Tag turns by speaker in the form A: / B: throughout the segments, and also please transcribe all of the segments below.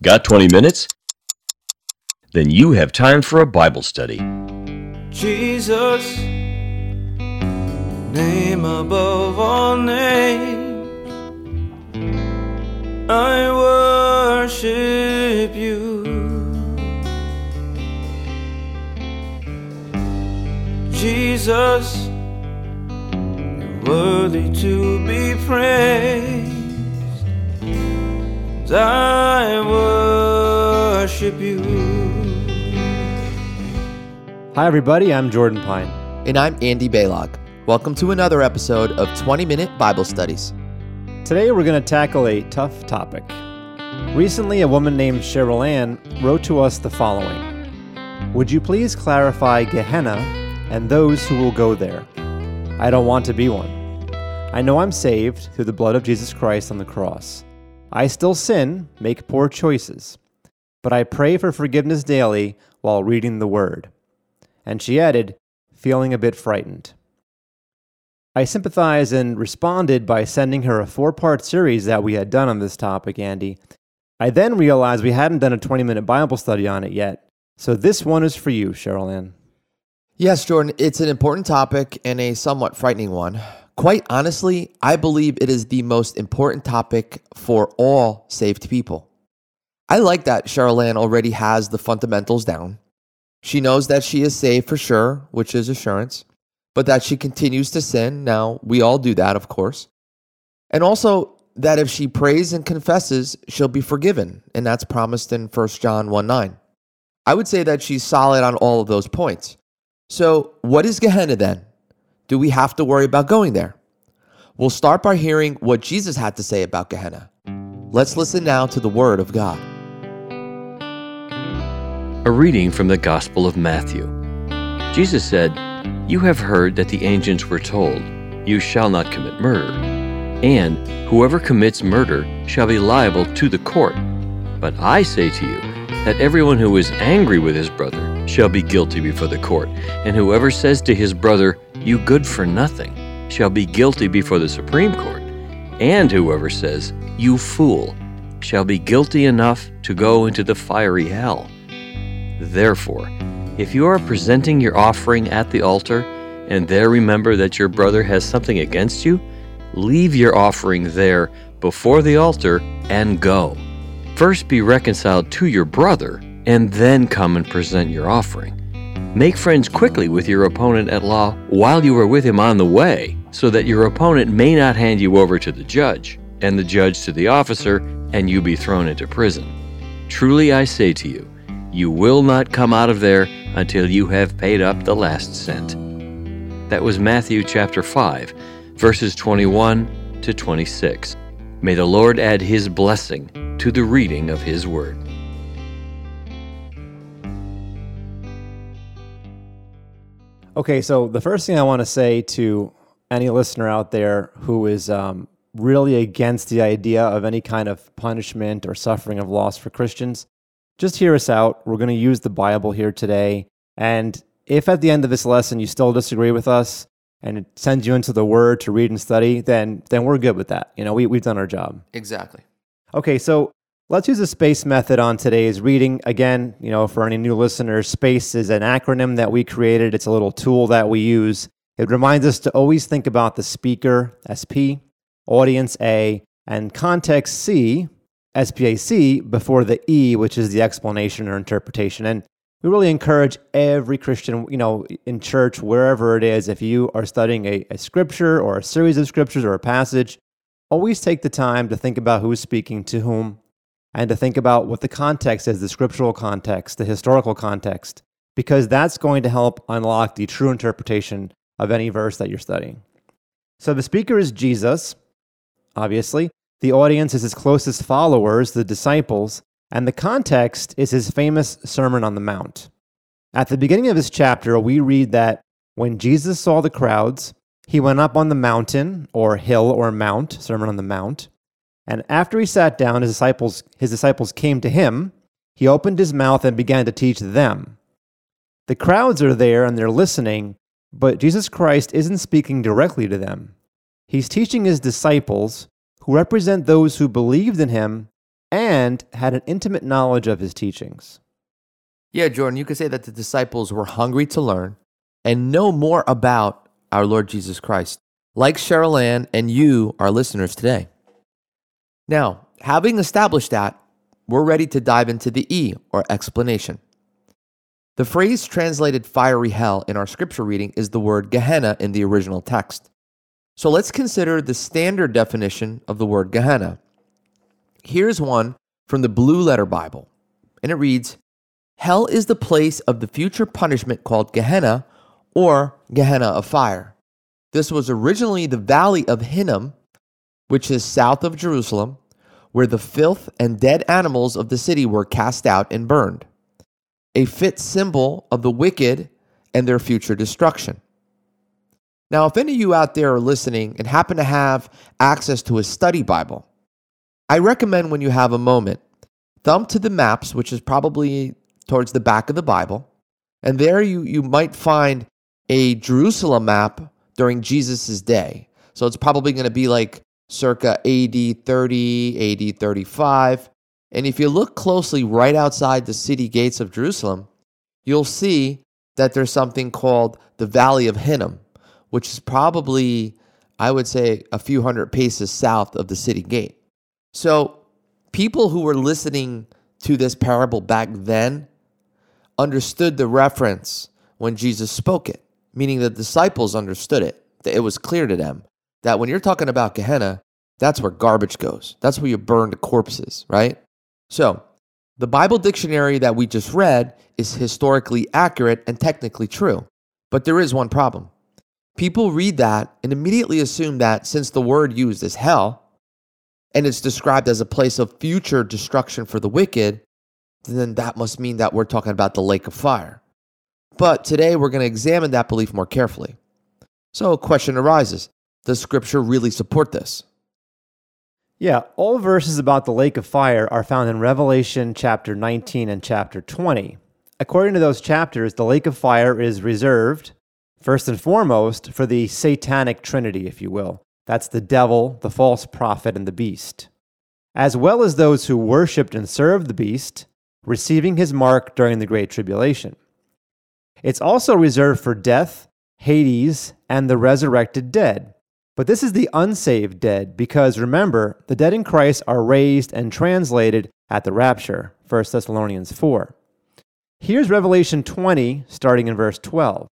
A: Got 20 minutes? Then you have time for a Bible study.
B: Jesus, name above all names, I worship you. Jesus, worthy to be praised. I worship you.
C: Hi, everybody. I'm Jordan Pine.
D: And I'm Andy Baylog. Welcome to another episode of 20 Minute Bible Studies.
C: Today, we're going to tackle a tough topic. Recently, a woman named Cheryl Ann wrote to us the following Would you please clarify Gehenna and those who will go there? I don't want to be one. I know I'm saved through the blood of Jesus Christ on the cross. I still sin, make poor choices, but I pray for forgiveness daily while reading the Word. And she added, feeling a bit frightened. I sympathized and responded by sending her a four part series that we had done on this topic, Andy. I then realized we hadn't done a 20 minute Bible study on it yet, so this one is for you, Cheryl Ann.
D: Yes, Jordan, it's an important topic and a somewhat frightening one. Quite honestly, I believe it is the most important topic for all saved people. I like that Cheryl Ann already has the fundamentals down. She knows that she is saved for sure, which is assurance, but that she continues to sin. Now, we all do that, of course. And also that if she prays and confesses, she'll be forgiven, and that's promised in 1 John 1 9. I would say that she's solid on all of those points. So, what is Gehenna then? Do we have to worry about going there? We'll start by hearing what Jesus had to say about Gehenna. Let's listen now to the Word of God.
A: A reading from the Gospel of Matthew. Jesus said, You have heard that the ancients were told, You shall not commit murder, and whoever commits murder shall be liable to the court. But I say to you, that everyone who is angry with his brother shall be guilty before the court, and whoever says to his brother, You good for nothing, shall be guilty before the Supreme Court, and whoever says, You fool, shall be guilty enough to go into the fiery hell. Therefore, if you are presenting your offering at the altar, and there remember that your brother has something against you, leave your offering there before the altar and go. First be reconciled to your brother, and then come and present your offering. Make friends quickly with your opponent at law while you are with him on the way, so that your opponent may not hand you over to the judge, and the judge to the officer, and you be thrown into prison. Truly I say to you, you will not come out of there until you have paid up the last cent. That was Matthew chapter 5, verses 21 to 26. May the Lord add his blessing to the reading of his word.
C: Okay, so the first thing I want to say to any listener out there who is um, really against the idea of any kind of punishment or suffering of loss for Christians, just hear us out. We're going to use the Bible here today. And if at the end of this lesson you still disagree with us and it sends you into the Word to read and study, then then we're good with that. You know, we, we've done our job.
D: Exactly.
C: Okay, so let's use the SPACE method on today's reading. Again, you know, for any new listeners, SPACE is an acronym that we created. It's a little tool that we use. It reminds us to always think about the speaker, SP, audience A, and context C, SPAC, before the E, which is the explanation or interpretation. And we really encourage every Christian, you know, in church, wherever it is, if you are studying a, a scripture or a series of scriptures or a passage, always take the time to think about who's speaking to whom and to think about what the context is the scriptural context, the historical context, because that's going to help unlock the true interpretation of any verse that you're studying. So the speaker is Jesus, obviously. The audience is his closest followers, the disciples, and the context is his famous Sermon on the Mount. At the beginning of this chapter, we read that when Jesus saw the crowds, he went up on the mountain, or hill, or mount, Sermon on the Mount. And after he sat down, his disciples, his disciples came to him. He opened his mouth and began to teach them. The crowds are there and they're listening, but Jesus Christ isn't speaking directly to them. He's teaching his disciples, who represent those who believed in him and had an intimate knowledge of his teachings.
D: Yeah, Jordan, you could say that the disciples were hungry to learn and know more about our Lord Jesus Christ, like Cheryl Ann and you, our listeners today. Now, having established that, we're ready to dive into the E, or explanation. The phrase translated fiery hell in our scripture reading is the word Gehenna in the original text. So let's consider the standard definition of the word Gehenna. Here's one from the Blue Letter Bible, and it reads Hell is the place of the future punishment called Gehenna or Gehenna of fire. This was originally the valley of Hinnom, which is south of Jerusalem, where the filth and dead animals of the city were cast out and burned, a fit symbol of the wicked and their future destruction. Now, if any of you out there are listening and happen to have access to a study Bible, I recommend when you have a moment, thumb to the maps, which is probably towards the back of the Bible, and there you, you might find a Jerusalem map during Jesus' day. So it's probably going to be like circa AD 30, AD 35. And if you look closely right outside the city gates of Jerusalem, you'll see that there's something called the Valley of Hinnom, which is probably, I would say, a few hundred paces south of the city gate. So people who were listening to this parable back then understood the reference when Jesus spoke it, meaning the disciples understood it. That it was clear to them that when you're talking about Gehenna, that's where garbage goes. That's where you burn the corpses, right? So, the Bible dictionary that we just read is historically accurate and technically true. But there is one problem. People read that and immediately assume that since the word used is hell, and it's described as a place of future destruction for the wicked, then that must mean that we're talking about the lake of fire. But today we're going to examine that belief more carefully. So a question arises Does Scripture really support this?
C: Yeah, all verses about the lake of fire are found in Revelation chapter 19 and chapter 20. According to those chapters, the lake of fire is reserved, first and foremost, for the satanic trinity, if you will. That's the devil, the false prophet, and the beast, as well as those who worshiped and served the beast, receiving his mark during the Great Tribulation. It's also reserved for death, Hades, and the resurrected dead. But this is the unsaved dead, because remember, the dead in Christ are raised and translated at the rapture, 1 Thessalonians 4. Here's Revelation 20, starting in verse 12.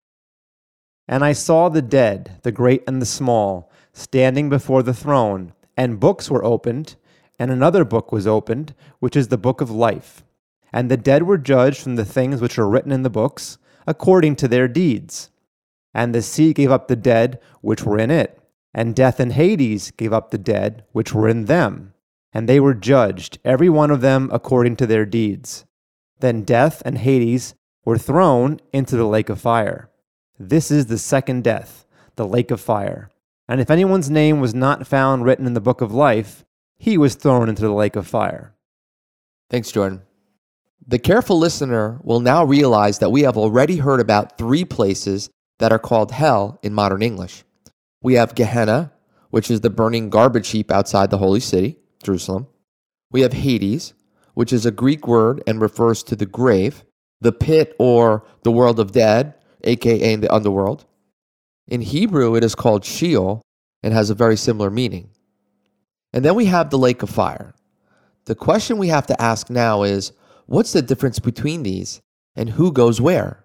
C: And I saw the dead, the great and the small, standing before the throne, and books were opened, and another book was opened, which is the book of life. And the dead were judged from the things which are written in the books, according to their deeds. And the sea gave up the dead which were in it, and death and Hades gave up the dead which were in them. And they were judged, every one of them according to their deeds. Then death and Hades were thrown into the lake of fire. This is the second death, the lake of fire. And if anyone's name was not found written in the book of life, he was thrown into the lake of fire.
D: Thanks, Jordan. The careful listener will now realize that we have already heard about three places that are called hell in modern English. We have Gehenna, which is the burning garbage heap outside the holy city, Jerusalem. We have Hades, which is a Greek word and refers to the grave, the pit or the world of dead, aka the underworld. In Hebrew, it is called Sheol and has a very similar meaning. And then we have the lake of fire. The question we have to ask now is what's the difference between these and who goes where?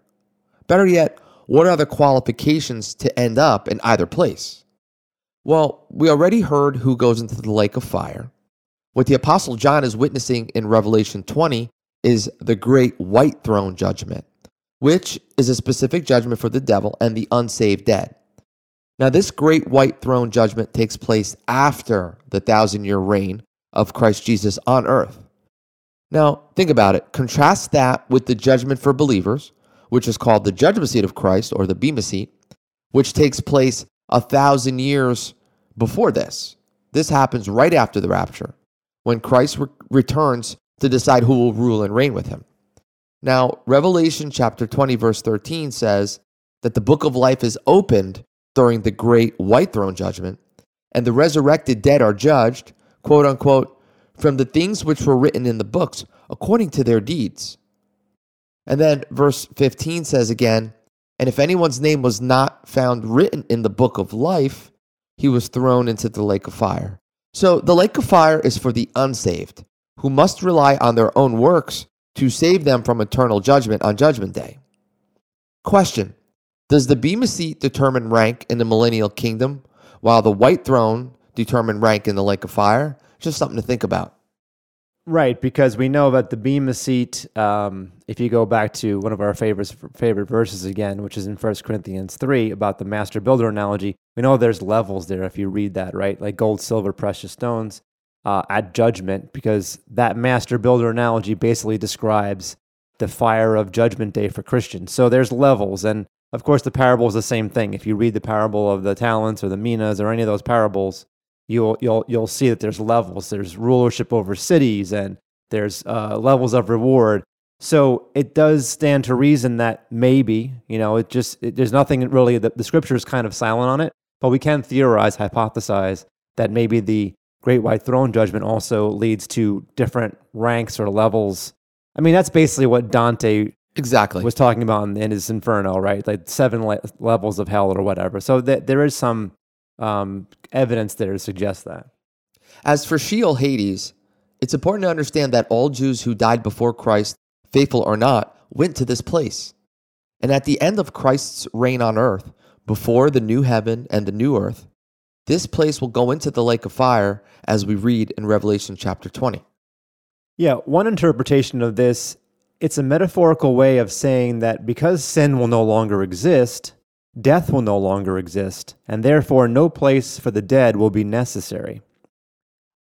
D: Better yet, what are the qualifications to end up in either place? Well, we already heard who goes into the lake of fire. What the Apostle John is witnessing in Revelation 20 is the great white throne judgment, which is a specific judgment for the devil and the unsaved dead. Now, this great white throne judgment takes place after the thousand year reign of Christ Jesus on earth. Now, think about it. Contrast that with the judgment for believers, which is called the judgment seat of Christ or the Bema seat, which takes place a thousand years before this. This happens right after the rapture, when Christ re- returns to decide who will rule and reign with him. Now, Revelation chapter 20, verse 13 says that the book of life is opened during the great white throne judgment, and the resurrected dead are judged, quote unquote, from the things which were written in the books according to their deeds. And then verse 15 says again, And if anyone's name was not found written in the book of life, he was thrown into the lake of fire. So the lake of fire is for the unsaved, who must rely on their own works to save them from eternal judgment on Judgment Day. Question Does the Bema seat determine rank in the millennial kingdom, while the white throne determine rank in the lake of fire? Just something to think about.
C: Right, because we know that the Bema seat, um, if you go back to one of our favorite, favorite verses again, which is in 1 Corinthians 3 about the master builder analogy, we know there's levels there if you read that, right? Like gold, silver, precious stones uh, at judgment, because that master builder analogy basically describes the fire of judgment day for Christians. So there's levels. And of course, the parable is the same thing. If you read the parable of the talents or the minas or any of those parables, you'll you'll you'll see that there's levels. There's rulership over cities, and there's uh, levels of reward. So it does stand to reason that maybe you know it just it, there's nothing really the, the scripture is kind of silent on it, but we can theorize, hypothesize that maybe the great white throne judgment also leads to different ranks or levels. I mean, that's basically what Dante
D: Exactly.
C: was talking about in, in his Inferno, right? Like seven le- levels of hell or whatever. So th- there is some um, evidence there to suggest that.
D: As for Sheol Hades, it's important to understand that all Jews who died before Christ, faithful or not, went to this place. And at the end of Christ's reign on earth, before the new heaven and the new earth, this place will go into the lake of fire as we read in Revelation chapter 20.
C: Yeah, one interpretation of this, it's a metaphorical way of saying that because sin will no longer exist, death will no longer exist, and therefore no place for the dead will be necessary.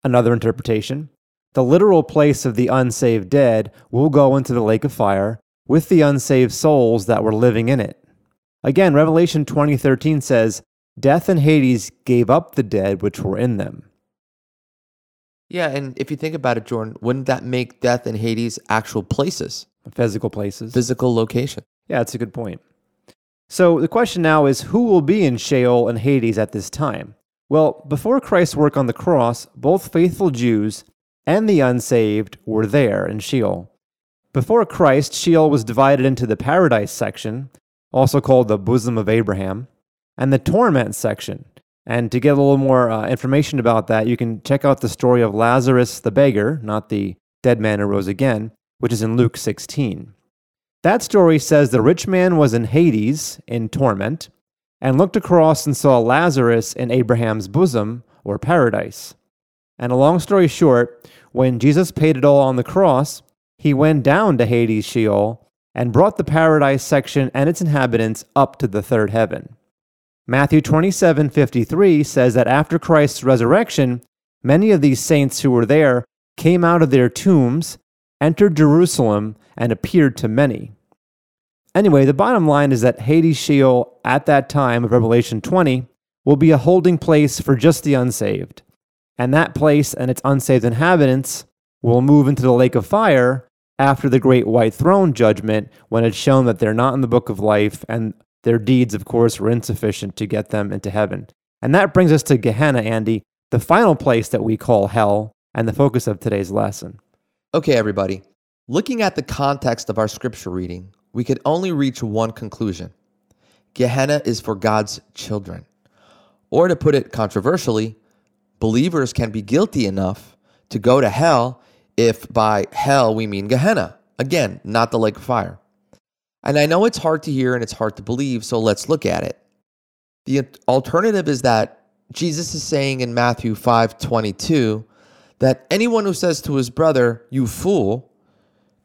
C: Another interpretation, the literal place of the unsaved dead will go into the lake of fire with the unsaved souls that were living in it. Again, Revelation 20:13 says, "Death and Hades gave up the dead which were in them."
D: Yeah, and if you think about it, Jordan, wouldn't that make death and Hades actual places,
C: Physical places.
D: physical location?
C: Yeah, that's a good point. So the question now is who will be in Sheol and Hades at this time? Well, before Christ's work on the cross, both faithful Jews and the unsaved were there in Sheol. Before Christ, Sheol was divided into the paradise section, also called the bosom of Abraham, and the torment section. And to get a little more uh, information about that, you can check out the story of Lazarus the beggar, not the dead man who rose again, which is in Luke 16. That story says the rich man was in Hades in torment and looked across and saw Lazarus in Abraham's bosom or paradise. And a long story short, when Jesus paid it all on the cross, he went down to Hades Sheol and brought the paradise section and its inhabitants up to the third heaven. Matthew 27:53 says that after Christ's resurrection, many of these saints who were there came out of their tombs, entered Jerusalem, and appeared to many. Anyway, the bottom line is that Hades Sheol at that time of Revelation 20 will be a holding place for just the unsaved. And that place and its unsaved inhabitants will move into the lake of fire after the great white throne judgment when it's shown that they're not in the book of life and their deeds, of course, were insufficient to get them into heaven. And that brings us to Gehenna, Andy, the final place that we call hell and the focus of today's lesson.
D: Okay, everybody. Looking at the context of our scripture reading, we could only reach one conclusion Gehenna is for God's children. Or to put it controversially, believers can be guilty enough to go to hell if by hell we mean Gehenna. Again, not the lake of fire. And I know it's hard to hear and it's hard to believe, so let's look at it. The alternative is that Jesus is saying in Matthew 5 22 that anyone who says to his brother, You fool,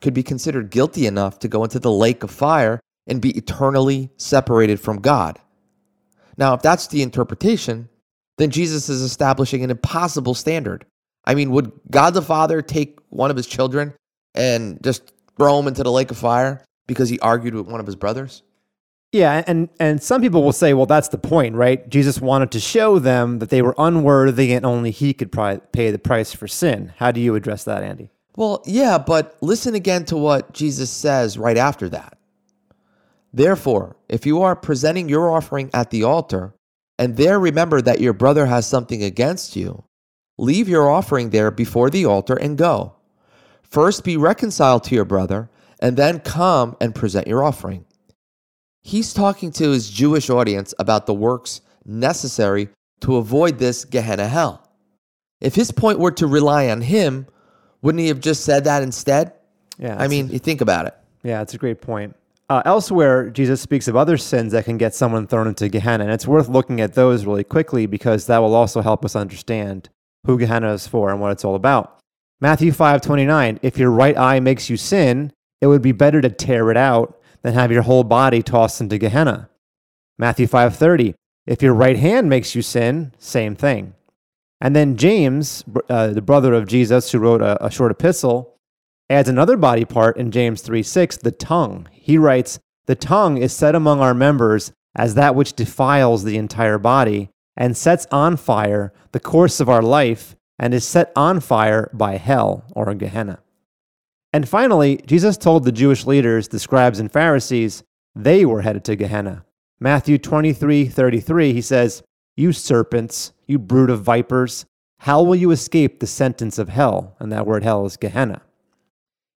D: could be considered guilty enough to go into the lake of fire and be eternally separated from God. Now, if that's the interpretation, then Jesus is establishing an impossible standard. I mean, would God the Father take one of his children and just throw him into the lake of fire because he argued with one of his brothers?
C: Yeah, and and some people will say, well, that's the point, right? Jesus wanted to show them that they were unworthy and only he could pay the price for sin. How do you address that, Andy?
D: Well, yeah, but listen again to what Jesus says right after that. Therefore, if you are presenting your offering at the altar, and there remember that your brother has something against you, Leave your offering there before the altar and go. First be reconciled to your brother, and then come and present your offering. He's talking to his Jewish audience about the works necessary to avoid this Gehenna hell. If his point were to rely on him, wouldn't he have just said that instead?
C: Yeah,
D: I mean, you think about it.
C: Yeah, it's a great point. Uh, elsewhere, Jesus speaks of other sins that can get someone thrown into Gehenna, and it's worth looking at those really quickly because that will also help us understand who Gehenna is for and what it's all about. Matthew 5:29, if your right eye makes you sin, it would be better to tear it out than have your whole body tossed into Gehenna. Matthew 5:30, if your right hand makes you sin, same thing. And then James, uh, the brother of Jesus who wrote a, a short epistle, adds another body part in James 3 6, the tongue. He writes, The tongue is set among our members as that which defiles the entire body and sets on fire the course of our life and is set on fire by hell or Gehenna. And finally, Jesus told the Jewish leaders, the scribes and Pharisees, they were headed to Gehenna. Matthew 23 33, he says, You serpents, you brood of vipers, how will you escape the sentence of hell? And that word hell is Gehenna.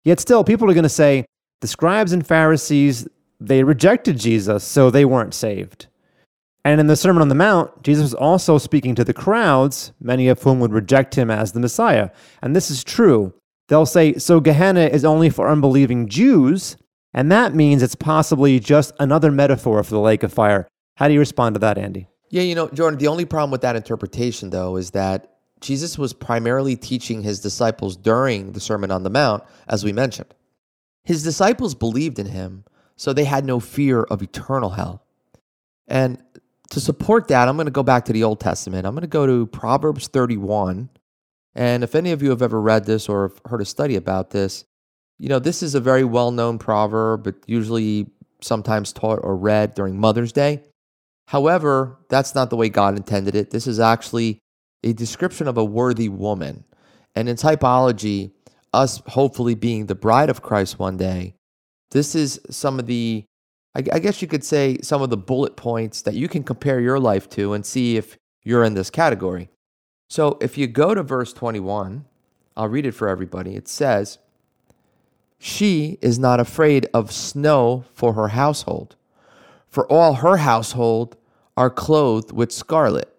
C: Yet still, people are going to say the scribes and Pharisees, they rejected Jesus, so they weren't saved. And in the Sermon on the Mount, Jesus was also speaking to the crowds, many of whom would reject him as the Messiah. And this is true. They'll say, so Gehenna is only for unbelieving Jews, and that means it's possibly just another metaphor for the lake of fire. How do you respond to that, Andy?
D: Yeah, you know, Jordan, the only problem with that interpretation, though, is that Jesus was primarily teaching his disciples during the Sermon on the Mount, as we mentioned. His disciples believed in him, so they had no fear of eternal hell. And to support that, I'm going to go back to the Old Testament. I'm going to go to Proverbs 31. And if any of you have ever read this or have heard a study about this, you know, this is a very well known proverb, but usually sometimes taught or read during Mother's Day. However, that's not the way God intended it. This is actually a description of a worthy woman. And in typology, us hopefully being the bride of Christ one day, this is some of the, I, guess you could say, some of the bullet points that you can compare your life to and see if you're in this category. So if you go to verse 21, I'll read it for everybody. It says, She is not afraid of snow for her household, for all her household are clothed with scarlet.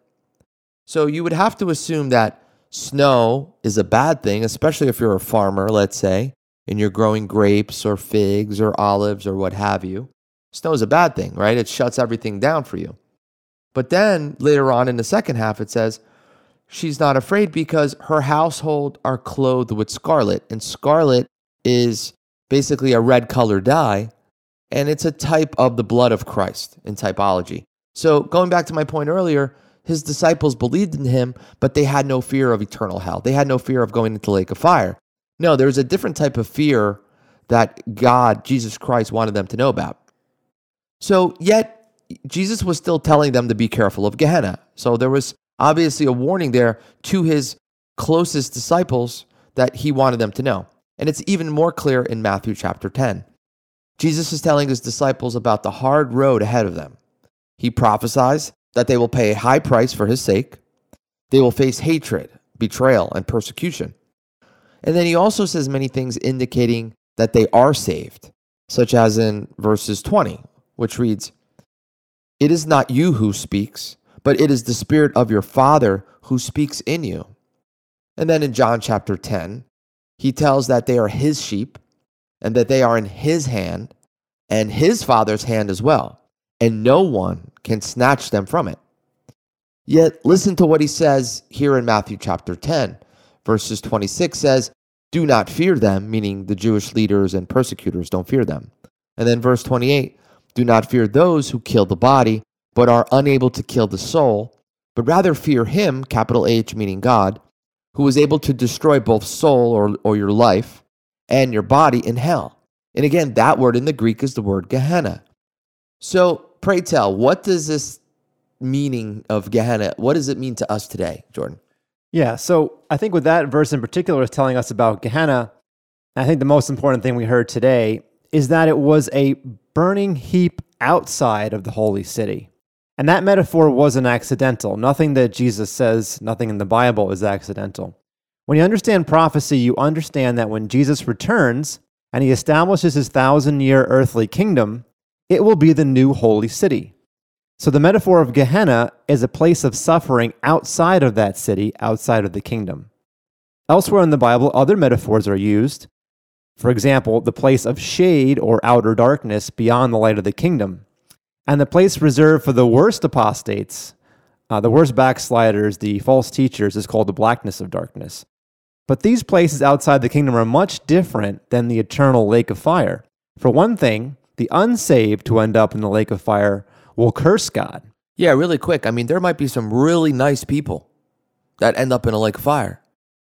D: So you would have to assume that snow is a bad thing, especially if you're a farmer, let's say, and you're growing grapes or figs or olives or what have you. Snow is a bad thing, right? It shuts everything down for you. But then later on in the second half, it says, She's not afraid because her household are clothed with scarlet. And scarlet is basically a red color dye, and it's a type of the blood of Christ in typology. So going back to my point earlier, his disciples believed in him, but they had no fear of eternal hell. They had no fear of going into the lake of fire. No, there's a different type of fear that God, Jesus Christ, wanted them to know about. So, yet, Jesus was still telling them to be careful of Gehenna. So, there was obviously a warning there to his closest disciples that he wanted them to know. And it's even more clear in Matthew chapter 10. Jesus is telling his disciples about the hard road ahead of them. He prophesies that they will pay a high price for his sake. They will face hatred, betrayal, and persecution. And then he also says many things indicating that they are saved, such as in verses 20, which reads, It is not you who speaks, but it is the Spirit of your Father who speaks in you. And then in John chapter 10, he tells that they are his sheep and that they are in his hand and his Father's hand as well and no one can snatch them from it. Yet, listen to what he says here in Matthew chapter 10, verses 26 says, Do not fear them, meaning the Jewish leaders and persecutors don't fear them. And then verse 28, Do not fear those who kill the body, but are unable to kill the soul, but rather fear him, capital H, meaning God, who is able to destroy both soul or, or your life and your body in hell. And again, that word in the Greek is the word Gehenna. So pray tell, what does this meaning of Gehenna, what does it mean to us today, Jordan?
C: Yeah, so I think with that verse in particular is telling us about Gehenna, I think the most important thing we heard today is that it was a burning heap outside of the holy city. And that metaphor wasn't accidental. Nothing that Jesus says, nothing in the Bible is accidental. When you understand prophecy, you understand that when Jesus returns and he establishes his thousand year earthly kingdom, it will be the new holy city. So the metaphor of Gehenna is a place of suffering outside of that city, outside of the kingdom. Elsewhere in the Bible, other metaphors are used. For example, the place of shade or outer darkness beyond the light of the kingdom, and the place reserved for the worst apostates, uh, the worst backsliders, the false teachers, is called the blackness of darkness. But these places outside the kingdom are much different than the eternal lake of fire. For one thing, the unsaved who end up in the lake of fire will curse God.
D: Yeah, really quick. I mean, there might be some really nice people that end up in a lake of fire.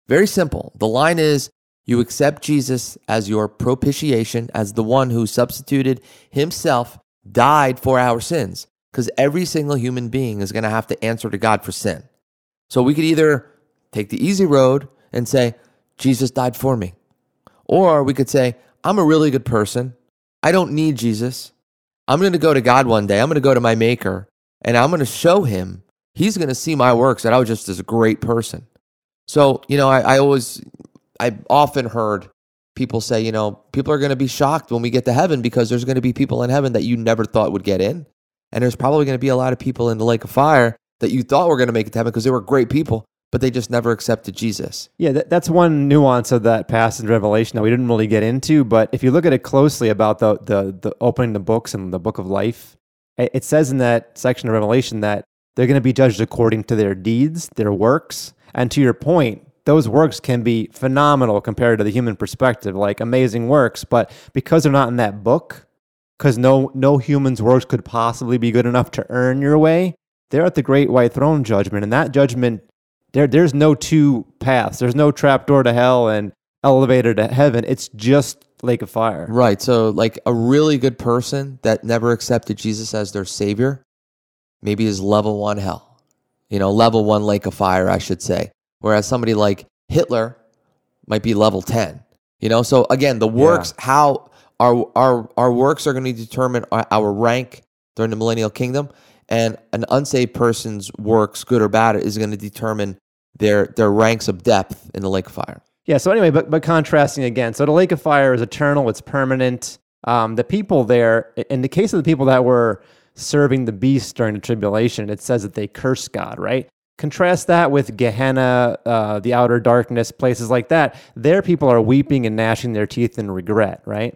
D: Very simple. The line is you accept Jesus as your propitiation, as the one who substituted himself, died for our sins, because every single human being is going to have to answer to God for sin. So we could either take the easy road and say, Jesus died for me. Or we could say, I'm a really good person. I don't need Jesus. I'm going to go to God one day. I'm going to go to my maker and I'm going to show him. He's going to see my works that I was just a great person. So, you know, I, I always, I often heard people say, you know, people are going to be shocked when we get to heaven because there's going to be people in heaven that you never thought would get in. And there's probably going to be a lot of people in the lake of fire that you thought were going to make it to heaven because they were great people, but they just never accepted Jesus.
C: Yeah, that, that's one nuance of that passage in Revelation that we didn't really get into. But if you look at it closely about the, the, the opening the books and the book of life, it it says in that section of Revelation that they're going to be judged according to their deeds, their works. And to your point, those works can be phenomenal compared to the human perspective, like amazing works. But because they're not in that book, because no, no human's works could possibly be good enough to earn your way, they're at the great white throne judgment. And that judgment there, there's no two paths. There's no trapdoor to hell and elevator to heaven. It's just lake of fire.
D: Right. So, like a really good person that never accepted Jesus as their savior, maybe is level one hell, you know, level one lake of fire, I should say. Whereas somebody like Hitler might be level 10, you know? So, again, the works, how our, our, our works are going to determine our, our rank during the millennial kingdom. And an unsaved person's works, good or bad, is going to determine their, their ranks of depth in the lake of fire.
C: Yeah. So anyway, but but contrasting again, so the lake of fire is eternal. It's permanent. Um, the people there, in the case of the people that were serving the beast during the tribulation, it says that they curse God. Right. Contrast that with Gehenna, uh, the outer darkness, places like that. There, people are weeping and gnashing their teeth in regret. Right.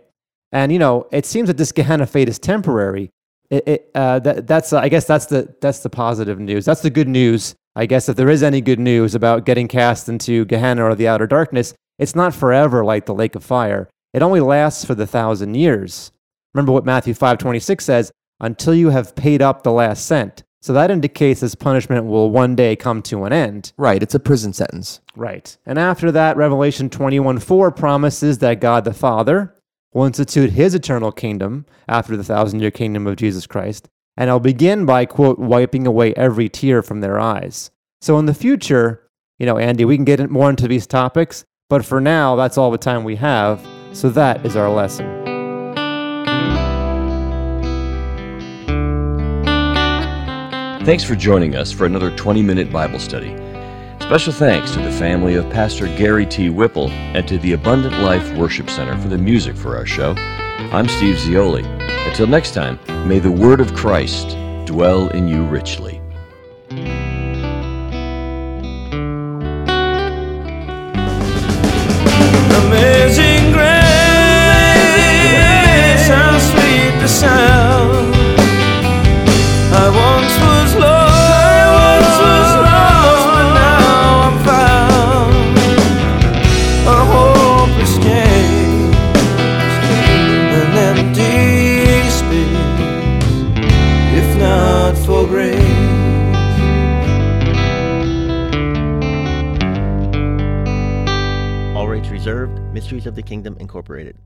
C: And you know, it seems that this Gehenna fate is temporary. It, it uh, that, that's uh, I guess that's the that's the positive news. That's the good news. I guess if there is any good news about getting cast into Gehenna or the outer darkness, it's not forever like the lake of fire. It only lasts for the thousand years. Remember what Matthew 5:26 says, until you have paid up the last cent. So that indicates this punishment will one day come to an end.
D: Right. It's a prison sentence.
C: Right. And after that, Revelation 21 4 promises that God the Father will institute his eternal kingdom after the thousand year kingdom of Jesus Christ. And I'll begin by, quote, wiping away every tear from their eyes. So in the future, you know, Andy, we can get more into these topics, but for now, that's all the time we have. So that is our lesson.
A: Thanks for joining us for another 20 minute Bible study. Special thanks to the family of Pastor Gary T. Whipple and to the Abundant Life Worship Center for the music for our show. I'm Steve Zioli. Until next time, may the word of Christ dwell in you richly.
B: Amazing grace, how sweet the sound.
E: The Kingdom Incorporated.